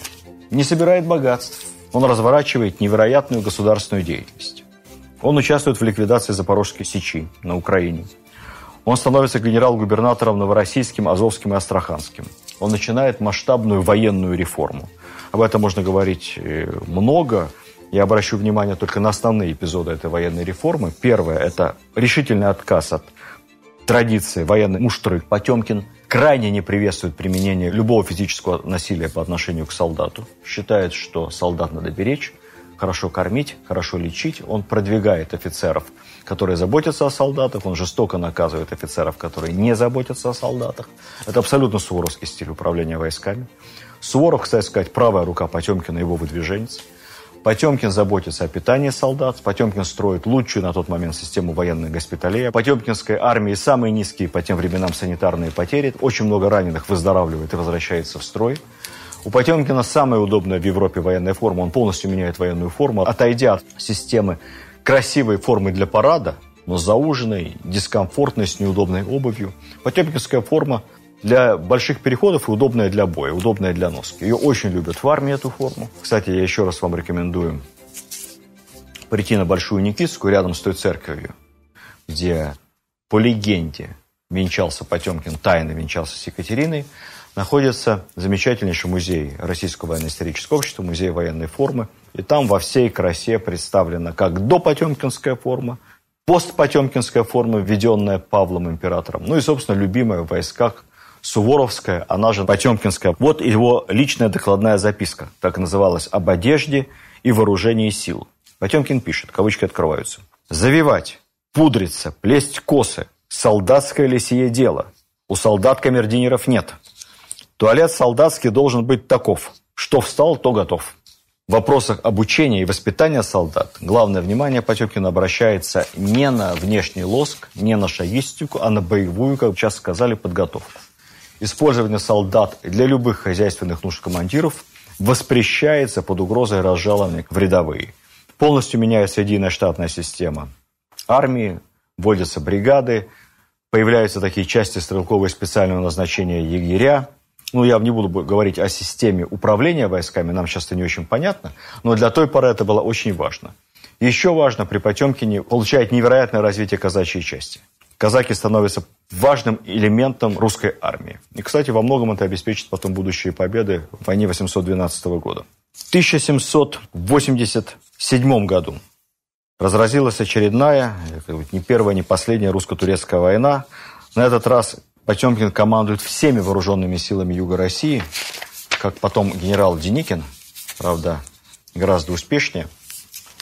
Не собирает богатств. Он разворачивает невероятную государственную деятельность. Он участвует в ликвидации Запорожской сечи на Украине. Он становится генерал-губернатором Новороссийским, Азовским и Астраханским. Он начинает масштабную военную реформу. Об этом можно говорить э, много. Я обращу внимание только на основные эпизоды этой военной реформы. Первое – это решительный отказ от традиции военной муштры. Потемкин крайне не приветствует применение любого физического насилия по отношению к солдату. Считает, что солдат надо беречь хорошо кормить, хорошо лечить. Он продвигает офицеров, которые заботятся о солдатах. Он жестоко наказывает офицеров, которые не заботятся о солдатах. Это абсолютно суворовский стиль управления войсками. Суворов, кстати сказать, правая рука Потемкина, его выдвиженец. Потемкин заботится о питании солдат. Потемкин строит лучшую на тот момент систему военной госпиталей. Потемкинской армии самые низкие по тем временам санитарные потери. Очень много раненых выздоравливает и возвращается в строй. У Потемкина самая удобная в Европе военная форма. Он полностью меняет военную форму, отойдя от системы красивой формы для парада, но зауженной, дискомфортной, с неудобной обувью. Потемкинская форма для больших переходов и удобная для боя, удобная для носки. Ее очень любят в армии, эту форму. Кстати, я еще раз вам рекомендую прийти на Большую Никитскую, рядом с той церковью, где по легенде венчался Потемкин, тайно венчался с Екатериной находится замечательнейший музей Российского военно-исторического общества, музей военной формы. И там во всей красе представлена как допотемкинская форма, постпотемкинская форма, введенная Павлом императором, ну и, собственно, любимая в войсках Суворовская, она же Потемкинская. Вот его личная докладная записка, так называлась, об одежде и вооружении сил. Потемкин пишет, кавычки открываются. «Завивать, пудриться, плесть косы, солдатское ли сие дело? У солдат камердинеров нет. Туалет солдатский должен быть таков, что встал, то готов». В вопросах обучения и воспитания солдат главное внимание Потемкина обращается не на внешний лоск, не на шагистику, а на боевую, как сейчас сказали, подготовку. Использование солдат для любых хозяйственных нужд командиров воспрещается под угрозой разжалования в рядовые. Полностью меняется единая штатная система армии, вводятся бригады, появляются такие части стрелкового специального назначения егеря – ну, я не буду говорить о системе управления войсками, нам сейчас это не очень понятно, но для той поры это было очень важно. Еще важно, при Потемкине получает невероятное развитие казачьей части. Казаки становятся важным элементом русской армии. И, кстати, во многом это обеспечит потом будущие победы в войне 812 года. В 1787 году разразилась очередная, не первая, не последняя русско-турецкая война. На этот раз Потемкин командует всеми вооруженными силами Юга России, как потом генерал Деникин, правда, гораздо успешнее.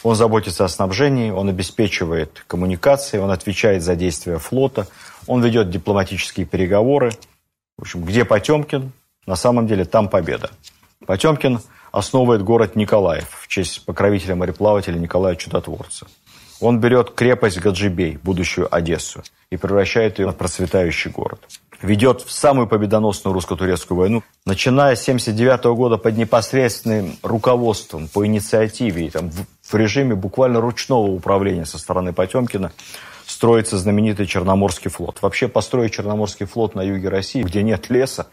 Он заботится о снабжении, он обеспечивает коммуникации, он отвечает за действия флота, он ведет дипломатические переговоры. В общем, где Потемкин, на самом деле там победа. Потемкин основывает город Николаев в честь покровителя мореплавателя Николая Чудотворца. Он берет крепость Гаджибей, будущую Одессу, и превращает ее в процветающий город. Ведет в самую победоносную русско-турецкую войну, начиная с 1979 года под непосредственным руководством, по инициативе, там, в режиме буквально ручного управления со стороны Потемкина, строится знаменитый Черноморский флот. Вообще построить Черноморский флот на юге России, где нет леса,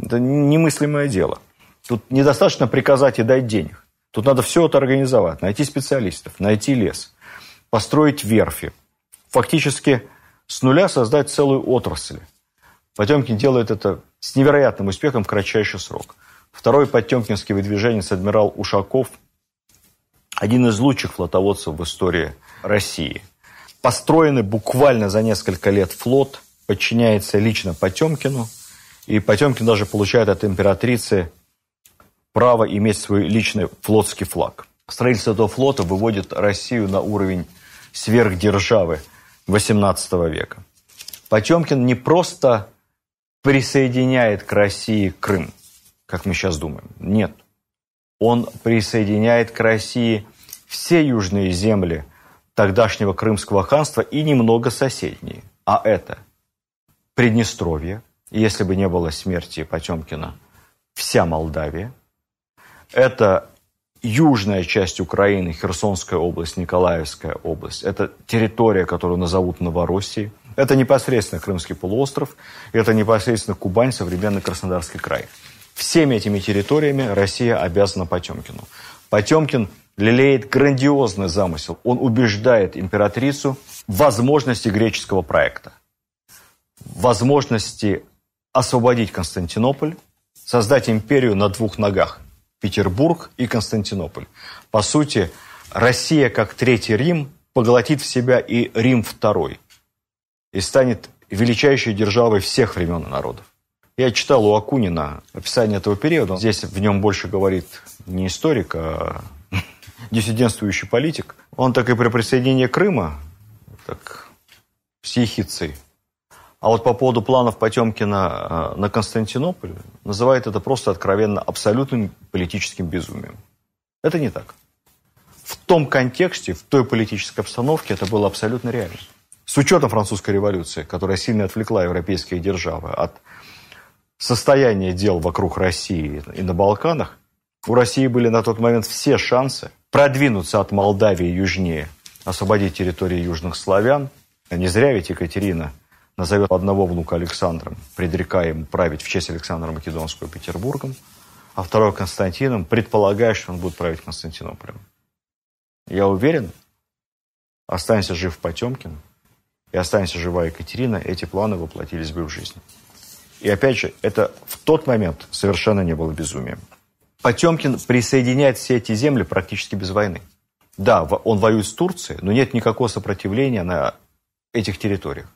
это немыслимое дело. Тут недостаточно приказать и дать денег. Тут надо все это организовать, найти специалистов, найти лес – построить верфи, фактически с нуля создать целую отрасль. Потемкин делает это с невероятным успехом в кратчайший срок. Второй потемкинский выдвиженец адмирал Ушаков – один из лучших флотоводцев в истории России. Построенный буквально за несколько лет флот подчиняется лично Потемкину, и Потемкин даже получает от императрицы право иметь свой личный флотский флаг. Строительство этого флота выводит Россию на уровень сверхдержавы XVIII века. Потемкин не просто присоединяет к России Крым, как мы сейчас думаем. Нет. Он присоединяет к России все южные земли тогдашнего Крымского ханства и немного соседние. А это Приднестровье, если бы не было смерти Потемкина, вся Молдавия. Это южная часть Украины, Херсонская область, Николаевская область, это территория, которую назовут Новороссией. Это непосредственно Крымский полуостров, это непосредственно Кубань, современный Краснодарский край. Всеми этими территориями Россия обязана Потемкину. Потемкин лелеет грандиозный замысел. Он убеждает императрицу в возможности греческого проекта, возможности освободить Константинополь, создать империю на двух ногах – Петербург и Константинополь. По сути, Россия, как Третий Рим, поглотит в себя и Рим Второй и станет величайшей державой всех времен и народов. Я читал у Акунина описание этого периода. Здесь в нем больше говорит не историк, а (laughs) диссидентствующий политик. Он так и при присоединении Крыма, так, с ехицей а вот по поводу планов Потемкина э, на Константинополь, называет это просто откровенно абсолютным политическим безумием. Это не так. В том контексте, в той политической обстановке это было абсолютно реально. С учетом французской революции, которая сильно отвлекла европейские державы от состояния дел вокруг России и на Балканах, у России были на тот момент все шансы продвинуться от Молдавии южнее, освободить территории южных славян. Не зря ведь Екатерина – назовет одного внука Александром, предрекая ему править в честь Александра Македонского Петербургом, а второй Константином, предполагая, что он будет править Константинополем. Я уверен, останься жив Потемкин и останься жива Екатерина, эти планы воплотились бы в жизнь. И опять же, это в тот момент совершенно не было безумием. Потемкин присоединяет все эти земли практически без войны. Да, он воюет с Турцией, но нет никакого сопротивления на этих территориях.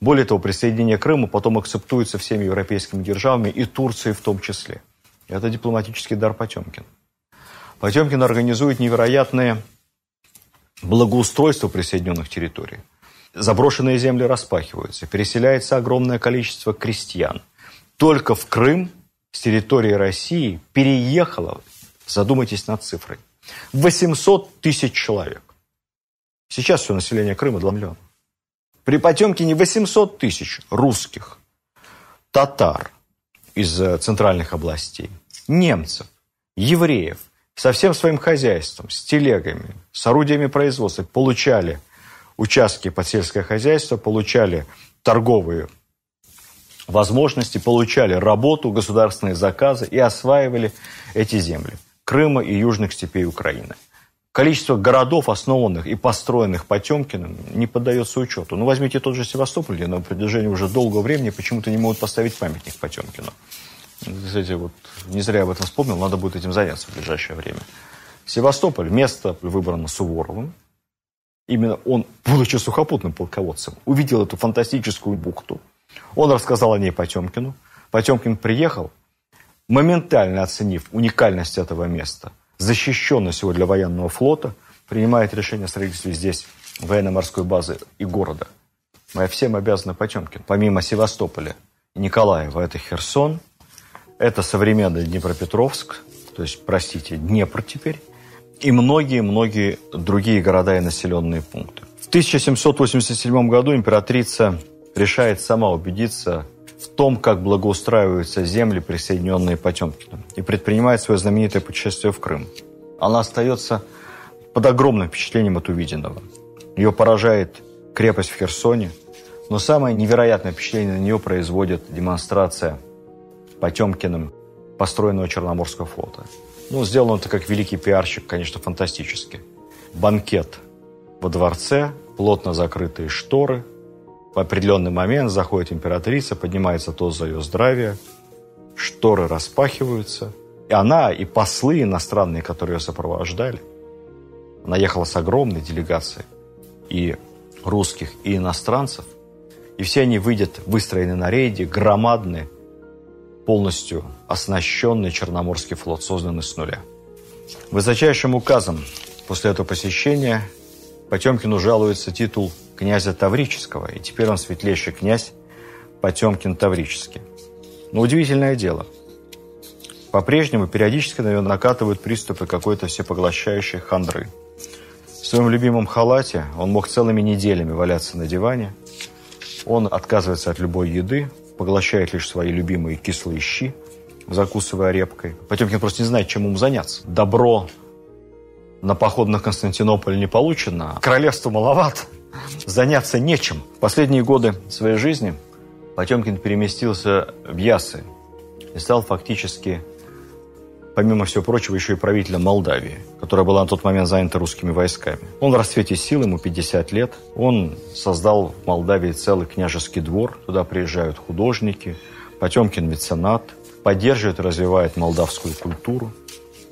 Более того, присоединение Крыма потом акцептуется всеми европейскими державами и Турцией в том числе. Это дипломатический дар Потемкин. Потемкин организует невероятное благоустройство присоединенных территорий. Заброшенные земли распахиваются, переселяется огромное количество крестьян. Только в Крым с территории России переехало, задумайтесь над цифрой, 800 тысяч человек. Сейчас все население Крыма 2 миллиона. При Потемкине 800 тысяч русских, татар из э, центральных областей, немцев, евреев со всем своим хозяйством, с телегами, с орудиями производства получали участки под сельское хозяйство, получали торговые возможности, получали работу, государственные заказы и осваивали эти земли Крыма и южных степей Украины. Количество городов, основанных и построенных Потемкиным, не поддается учету. Ну, возьмите тот же Севастополь, где на протяжении уже долгого времени почему-то не могут поставить памятник Потемкину. Кстати, вот не зря я об этом вспомнил, надо будет этим заняться в ближайшее время. Севастополь, место выбрано Суворовым. Именно он, будучи сухопутным полководцем, увидел эту фантастическую бухту. Он рассказал о ней Потемкину. Потемкин приехал, моментально оценив уникальность этого места – защищенность его для военного флота, принимает решение о строительстве здесь военно-морской базы и города. Мы всем обязаны Потемкин. Помимо Севастополя и Николаева, это Херсон, это современный Днепропетровск, то есть, простите, Днепр теперь, и многие-многие другие города и населенные пункты. В 1787 году императрица решает сама убедиться в том, как благоустраиваются земли, присоединенные Потемкиным, и предпринимает свое знаменитое путешествие в Крым. Она остается под огромным впечатлением от увиденного. Ее поражает крепость в Херсоне, но самое невероятное впечатление на нее производит демонстрация Потемкиным построенного Черноморского флота. Ну, сделано это как великий пиарщик, конечно, фантастически. Банкет во дворце, плотно закрытые шторы – в определенный момент заходит императрица, поднимается тост за ее здравие, шторы распахиваются, и она, и послы иностранные, которые ее сопровождали, она ехала с огромной делегацией и русских, и иностранцев, и все они выйдут выстроены на рейде, громадный, полностью оснащенный Черноморский флот, созданный с нуля. Высочайшим указом после этого посещения Потемкину жалуется титул князя Таврического, и теперь он светлейший князь Потемкин Таврический. Но удивительное дело. По-прежнему периодически на него накатывают приступы какой-то всепоглощающей хандры. В своем любимом халате он мог целыми неделями валяться на диване. Он отказывается от любой еды, поглощает лишь свои любимые кислые щи, закусывая репкой. Потемкин просто не знает, чем ему заняться. Добро на поход на Константинополь не получено, королевство маловато заняться нечем. В последние годы своей жизни Потемкин переместился в Ясы и стал фактически, помимо всего прочего, еще и правителем Молдавии, которая была на тот момент занята русскими войсками. Он в расцвете сил, ему 50 лет. Он создал в Молдавии целый княжеский двор. Туда приезжают художники, Потемкин меценат, поддерживает и развивает молдавскую культуру.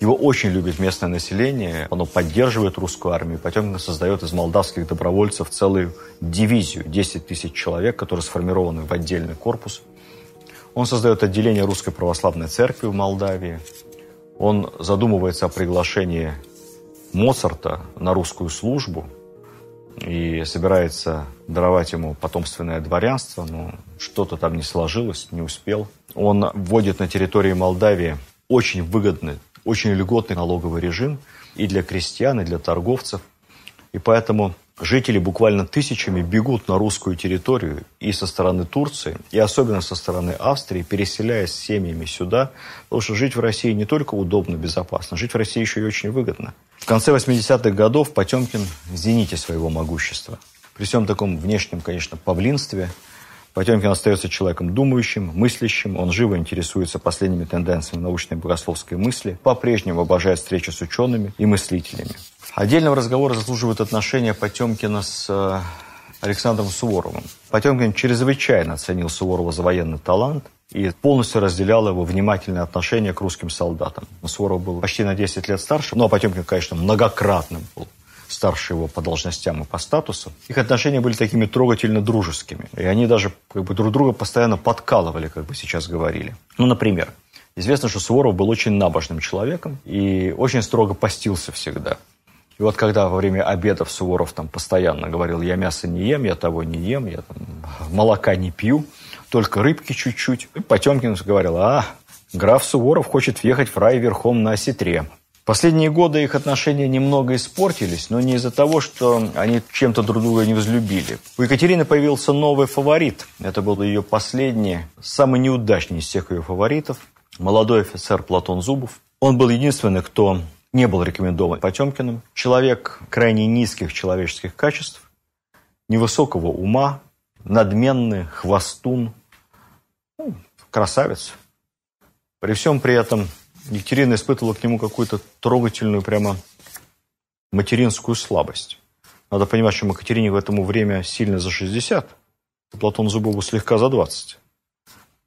Его очень любит местное население, оно поддерживает русскую армию. Потемкин создает из молдавских добровольцев целую дивизию, 10 тысяч человек, которые сформированы в отдельный корпус. Он создает отделение Русской Православной Церкви в Молдавии. Он задумывается о приглашении Моцарта на русскую службу и собирается даровать ему потомственное дворянство, но что-то там не сложилось, не успел. Он вводит на территории Молдавии очень выгодный очень льготный налоговый режим и для крестьян, и для торговцев. И поэтому жители буквально тысячами бегут на русскую территорию и со стороны Турции, и особенно со стороны Австрии, переселяясь семьями сюда, потому что жить в России не только удобно, безопасно, жить в России еще и очень выгодно. В конце 80-х годов Потемкин в зените своего могущества. При всем таком внешнем, конечно, павлинстве – Потемкин остается человеком думающим, мыслящим, он живо интересуется последними тенденциями научной богословской мысли, по-прежнему обожает встречи с учеными и мыслителями. Отдельного разговора заслуживают отношения Потемкина с э, Александром Суворовым. Потемкин чрезвычайно оценил Суворова за военный талант и полностью разделял его внимательное отношение к русским солдатам. Суворов был почти на 10 лет старше, но Потемкин, конечно, многократным был старше его по должностям и по статусу. Их отношения были такими трогательно дружескими. И они даже как бы, друг друга постоянно подкалывали, как бы сейчас говорили. Ну, например, известно, что Суворов был очень набожным человеком и очень строго постился всегда. И вот когда во время обедов Суворов там постоянно говорил, я мясо не ем, я того не ем, я там молока не пью, только рыбки чуть-чуть. И Потемкин говорил, а, граф Суворов хочет въехать в рай верхом на осетре. Последние годы их отношения немного испортились, но не из-за того, что они чем-то друг друга не возлюбили. У Екатерины появился новый фаворит. Это был ее последний, самый неудачный из всех ее фаворитов. Молодой офицер Платон Зубов. Он был единственный, кто не был рекомендован Потемкиным. Человек крайне низких человеческих качеств, невысокого ума, надменный, хвостун, ну, красавец. При всем при этом Екатерина испытывала к нему какую-то трогательную прямо материнскую слабость. Надо понимать, что Екатерине в это время сильно за 60, а Платон Зубову слегка за 20.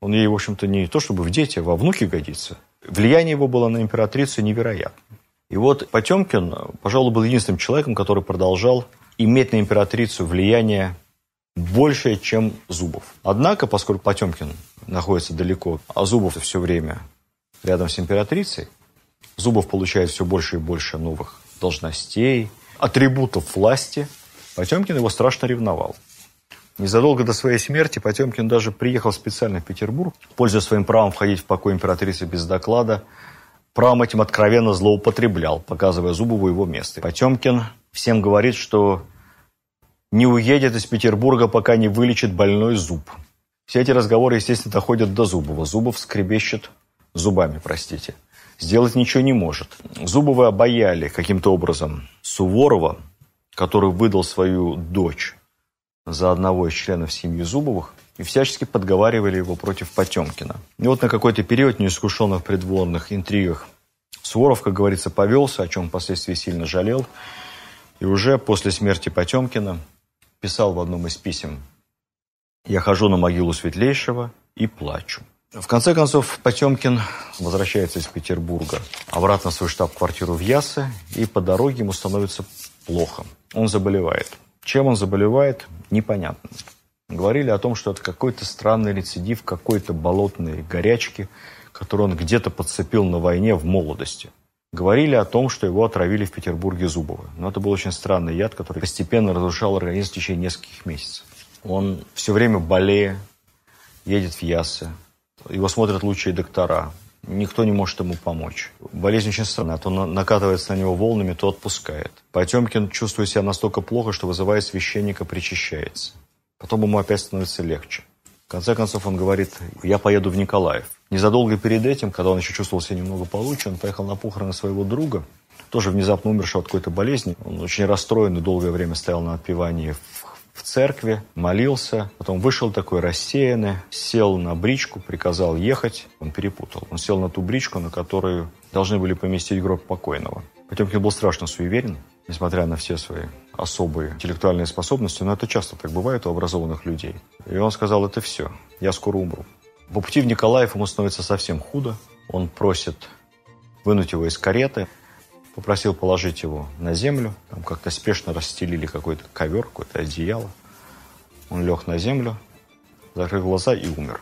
Он ей, в общем-то, не то чтобы в дети, а во внуки годится. Влияние его было на императрицу невероятно. И вот Потемкин, пожалуй, был единственным человеком, который продолжал иметь на императрицу влияние большее, чем Зубов. Однако, поскольку Потемкин находится далеко, а Зубов все время рядом с императрицей, Зубов получает все больше и больше новых должностей, атрибутов власти. Потемкин его страшно ревновал. Незадолго до своей смерти Потемкин даже приехал специально в Петербург, пользуясь своим правом входить в покой императрицы без доклада. Правом этим откровенно злоупотреблял, показывая Зубову его место. Потемкин всем говорит, что не уедет из Петербурга, пока не вылечит больной зуб. Все эти разговоры, естественно, доходят до Зубова. Зубов скребещет зубами, простите. Сделать ничего не может. Зубовы обаяли каким-то образом Суворова, который выдал свою дочь за одного из членов семьи Зубовых, и всячески подговаривали его против Потемкина. И вот на какой-то период, неискушенных придворных интригах, Суворов, как говорится, повелся, о чем впоследствии сильно жалел, и уже после смерти Потемкина писал в одном из писем «Я хожу на могилу Светлейшего и плачу». В конце концов, Потемкин возвращается из Петербурга обратно в свою штаб-квартиру в Ясы, и по дороге ему становится плохо. Он заболевает. Чем он заболевает, непонятно. Говорили о том, что это какой-то странный рецидив какой-то болотной горячки, которую он где-то подцепил на войне в молодости. Говорили о том, что его отравили в Петербурге Зубова. Но это был очень странный яд, который постепенно разрушал организм в течение нескольких месяцев. Он все время болея, едет в Ясы, его смотрят лучшие доктора. Никто не может ему помочь. Болезнь очень странная. То накатывается на него волнами, то отпускает. Потемкин чувствует себя настолько плохо, что вызывая священника, причащается. Потом ему опять становится легче. В конце концов он говорит, я поеду в Николаев. Незадолго перед этим, когда он еще чувствовал себя немного получше, он поехал на похороны своего друга, тоже внезапно умершего от какой-то болезни. Он очень расстроен и долгое время стоял на отпевании в в церкви, молился, потом вышел такой рассеянный, сел на бричку, приказал ехать, он перепутал. Он сел на ту бричку, на которую должны были поместить гроб покойного. Потемкин был страшно суеверен, несмотря на все свои особые интеллектуальные способности, но это часто так бывает у образованных людей. И он сказал, это все, я скоро умру. По пути в Николаев ему становится совсем худо. Он просит вынуть его из кареты попросил положить его на землю. Там как-то спешно расстелили какой-то ковер, какое-то одеяло. Он лег на землю, закрыл глаза и умер.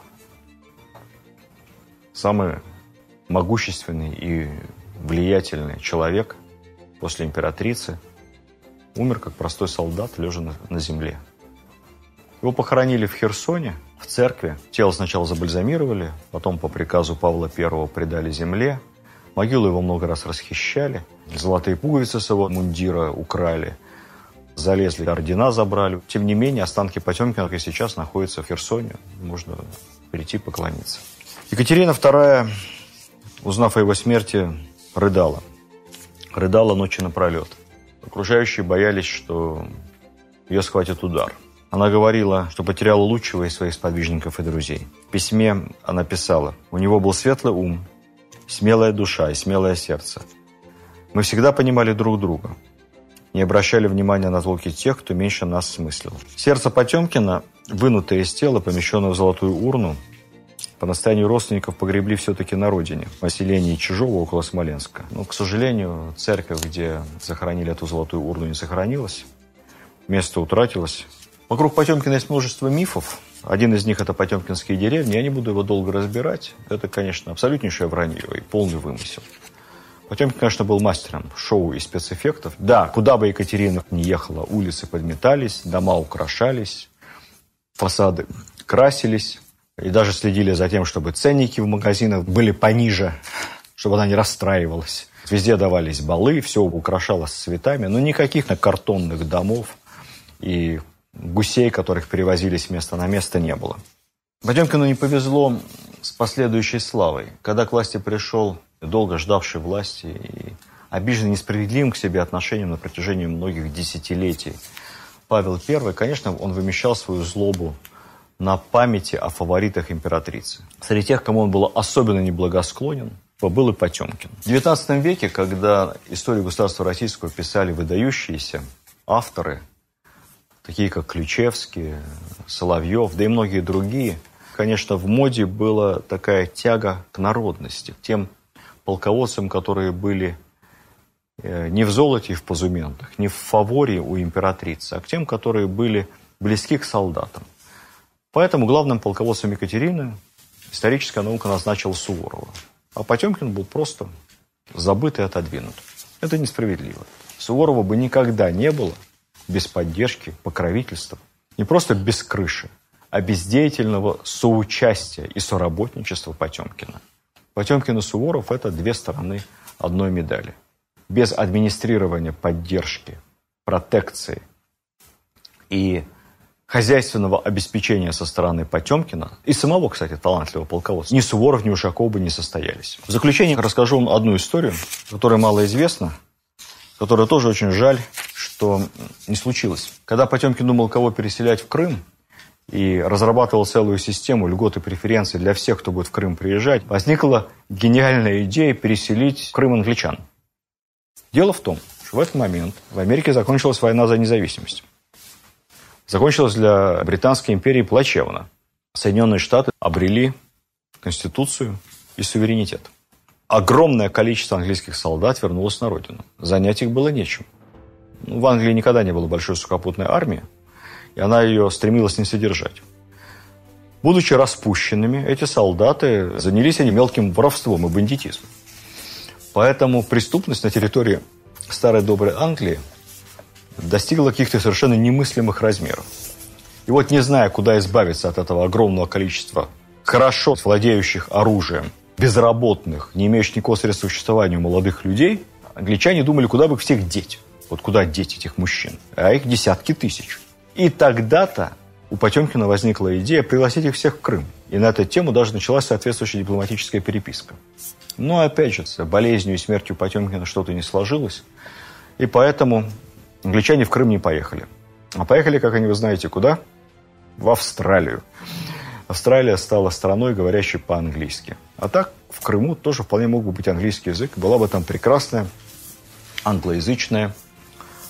Самый могущественный и влиятельный человек после императрицы умер как простой солдат, лежа на, на земле. Его похоронили в Херсоне, в церкви. Тело сначала забальзамировали, потом по приказу Павла I предали земле – Могилу его много раз расхищали. Золотые пуговицы с его мундира украли. Залезли, ордена забрали. Тем не менее, останки Потемкина и сейчас находятся в Херсоне. Можно прийти поклониться. Екатерина II, узнав о его смерти, рыдала. Рыдала ночи напролет. Окружающие боялись, что ее схватит удар. Она говорила, что потеряла лучшего из своих сподвижников и друзей. В письме она писала, у него был светлый ум, смелая душа и смелое сердце. Мы всегда понимали друг друга, не обращали внимания на толки тех, кто меньше нас смыслил. Сердце Потемкина, вынутое из тела, помещенное в золотую урну, по настоянию родственников погребли все-таки на родине, в поселении Чижово около Смоленска. Но, к сожалению, церковь, где захоронили эту золотую урну, не сохранилась. Место утратилось. Вокруг Потемкина есть множество мифов. Один из них – это потемкинские деревни. Я не буду его долго разбирать. Это, конечно, абсолютнейшее вранье и полный вымысел. Потемкин, конечно, был мастером шоу и спецэффектов. Да, куда бы Екатерина не ехала, улицы подметались, дома украшались, фасады красились. И даже следили за тем, чтобы ценники в магазинах были пониже, чтобы она не расстраивалась. Везде давались балы, все украшалось цветами, но никаких на картонных домов и гусей, которых перевозили с места на место, не было. Потемкину не повезло с последующей славой. Когда к власти пришел долго ждавший власти и обиженный несправедливым к себе отношением на протяжении многих десятилетий Павел I, конечно, он вымещал свою злобу на памяти о фаворитах императрицы. Среди тех, кому он был особенно неблагосклонен, был и Потемкин. В XIX веке, когда историю государства российского писали выдающиеся авторы, такие как Ключевский, Соловьев, да и многие другие, конечно, в моде была такая тяга к народности, к тем полководцам, которые были э, не в золоте и в позументах, не в фаворе у императрицы, а к тем, которые были близки к солдатам. Поэтому главным полководцем Екатерины историческая наука назначила Суворова. А Потемкин был просто забыт и отодвинут. Это несправедливо. Суворова бы никогда не было без поддержки, покровительства. Не просто без крыши, а без деятельного соучастия и соработничества Потемкина. Потемкин и Суворов – это две стороны одной медали. Без администрирования поддержки, протекции и хозяйственного обеспечения со стороны Потемкина и самого, кстати, талантливого полководца, ни Суворов, ни Ушаков бы не состоялись. В заключение расскажу вам одну историю, которая мало известна, которая тоже очень жаль, что не случилось. Когда Потемкин думал, кого переселять в Крым, и разрабатывал целую систему льгот и преференций для всех, кто будет в Крым приезжать, возникла гениальная идея переселить Крым англичан. Дело в том, что в этот момент в Америке закончилась война за независимость закончилась для Британской империи плачевно. Соединенные Штаты обрели конституцию и суверенитет. Огромное количество английских солдат вернулось на родину. Занять их было нечем. Ну, в Англии никогда не было большой сухопутной армии, и она ее стремилась не содержать. Будучи распущенными, эти солдаты занялись они мелким воровством и бандитизмом. Поэтому преступность на территории старой доброй Англии достигла каких-то совершенно немыслимых размеров. И вот не зная, куда избавиться от этого огромного количества хорошо владеющих оружием, безработных, не имеющих никакого средства существования молодых людей, англичане думали, куда бы всех деть. Вот куда деть этих мужчин. А их десятки тысяч. И тогда-то у Потемкина возникла идея пригласить их всех в Крым. И на эту тему даже началась соответствующая дипломатическая переписка. Но опять же, с болезнью и смертью Потемкина что-то не сложилось. И поэтому Англичане в Крым не поехали. А поехали, как они вы знаете, куда? В Австралию. Австралия стала страной, говорящей по-английски. А так в Крыму тоже вполне мог бы быть английский язык. Была бы там прекрасная англоязычная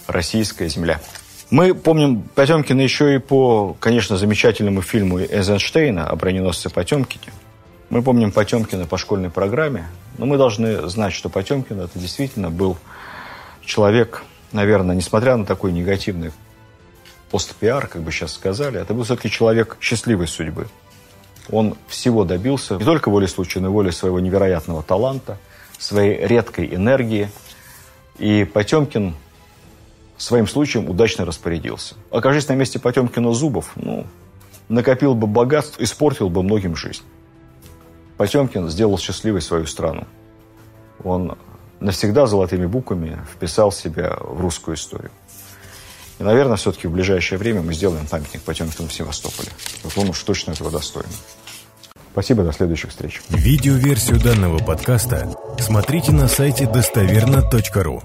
российская земля. Мы помним Потемкина еще и по, конечно, замечательному фильму Эйзенштейна о броненосце Потемкине. Мы помним Потемкина по школьной программе, но мы должны знать, что Потемкин это действительно был человек наверное, несмотря на такой негативный пост-пиар, как бы сейчас сказали, это был все-таки человек счастливой судьбы. Он всего добился, не только волей случая, но и волей своего невероятного таланта, своей редкой энергии. И Потемкин своим случаем удачно распорядился. Окажись на месте Потемкина Зубов, ну, накопил бы богатств, испортил бы многим жизнь. Потемкин сделал счастливой свою страну. Он навсегда золотыми буквами вписал себя в русскую историю. И, наверное, все-таки в ближайшее время мы сделаем памятник Потемкину в Севастополе. Вот он уж точно этого достоин. Спасибо, до следующих встреч. Видеоверсию данного подкаста смотрите на сайте достоверно.ру.